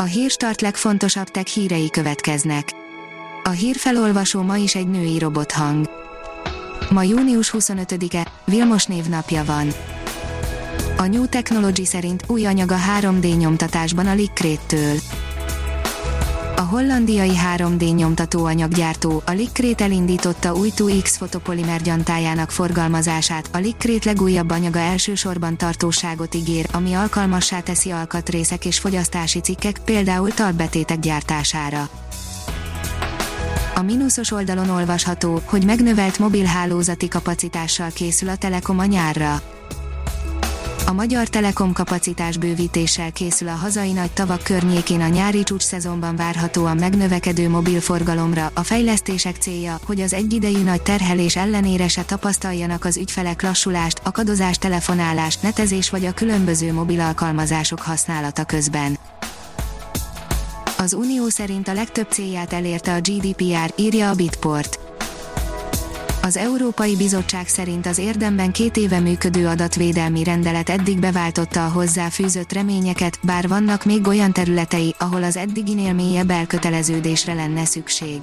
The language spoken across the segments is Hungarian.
A hírstart legfontosabb tech hírei következnek. A hírfelolvasó ma is egy női robothang. Ma június 25-e, Vilmos névnapja van. A New Technology szerint új anyag a 3D nyomtatásban a Lickréttől. A hollandiai 3D nyomtatóanyaggyártó, a Likrét elindította új 2X fotopolimer gyantájának forgalmazását. A Likrét legújabb anyaga elsősorban tartóságot ígér, ami alkalmassá teszi alkatrészek és fogyasztási cikkek, például talpbetétek gyártására. A mínuszos oldalon olvasható, hogy megnövelt mobilhálózati kapacitással készül a Telekom a nyárra a Magyar Telekom kapacitás bővítéssel készül a hazai nagy tavak környékén a nyári csúcs szezonban várhatóan megnövekedő mobilforgalomra. A fejlesztések célja, hogy az egyidejű nagy terhelés ellenére se tapasztaljanak az ügyfelek lassulást, akadozás, telefonálás, netezés vagy a különböző mobil alkalmazások használata közben. Az Unió szerint a legtöbb célját elérte a GDPR, írja a Bitport az Európai Bizottság szerint az érdemben két éve működő adatvédelmi rendelet eddig beváltotta a hozzáfűzött reményeket, bár vannak még olyan területei, ahol az eddiginél mélyebb elköteleződésre lenne szükség.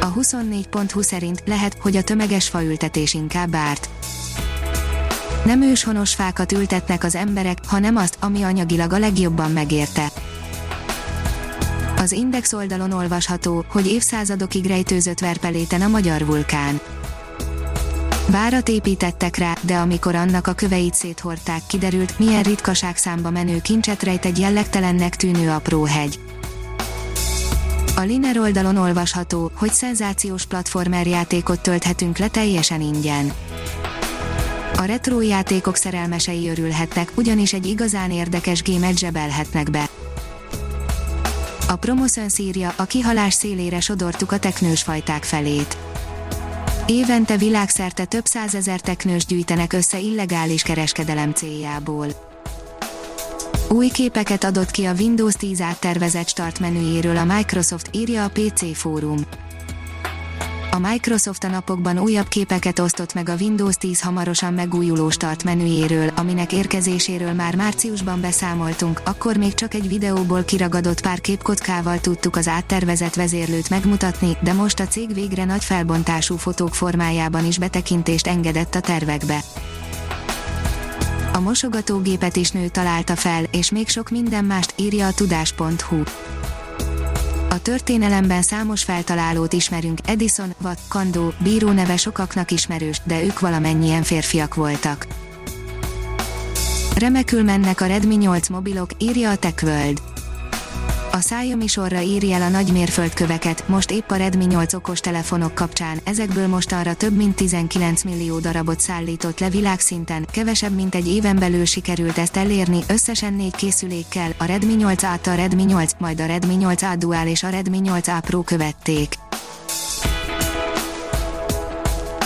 A 24.20 szerint lehet, hogy a tömeges faültetés inkább árt. Nem őshonos fákat ültetnek az emberek, hanem azt, ami anyagilag a legjobban megérte az Index oldalon olvasható, hogy évszázadokig rejtőzött verpeléten a magyar vulkán. Várat építettek rá, de amikor annak a köveit széthordták, kiderült, milyen ritkaság számba menő kincset rejt egy jellegtelennek tűnő apró hegy. A Liner oldalon olvasható, hogy szenzációs platformer játékot tölthetünk le teljesen ingyen. A retro játékok szerelmesei örülhetnek, ugyanis egy igazán érdekes gémet zsebelhetnek be. A Promoszön szírja, a kihalás szélére sodortuk a teknős fajták felét. Évente világszerte több százezer teknős gyűjtenek össze illegális kereskedelem céljából. Új képeket adott ki a Windows 10 áttervezett start menüjéről a Microsoft, írja a PC fórum. A Microsoft a napokban újabb képeket osztott meg a Windows 10 hamarosan megújuló start menüjéről, aminek érkezéséről már márciusban beszámoltunk, akkor még csak egy videóból kiragadott pár képkockával tudtuk az áttervezett vezérlőt megmutatni, de most a cég végre nagy felbontású fotók formájában is betekintést engedett a tervekbe. A mosogatógépet is nő találta fel, és még sok minden mást írja a tudás.hu. A történelemben számos feltalálót ismerünk, Edison, Watt, Kandó, bíró neve sokaknak ismerős, de ők valamennyien férfiak voltak. Remekül mennek a Redmi 8 mobilok, írja a TechWorld. A Xiaomi sorra írja el a nagy mérföldköveket, most épp a Redmi 8 okos telefonok kapcsán, ezekből most arra több mint 19 millió darabot szállított le világszinten, kevesebb mint egy éven belül sikerült ezt elérni, összesen négy készülékkel, a Redmi 8 a a Redmi 8, majd a Redmi 8A Dual és a Redmi 8A Pro követték.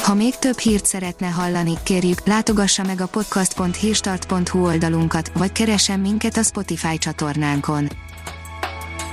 Ha még több hírt szeretne hallani, kérjük, látogassa meg a podcast.hírstart.hu oldalunkat, vagy keressen minket a Spotify csatornánkon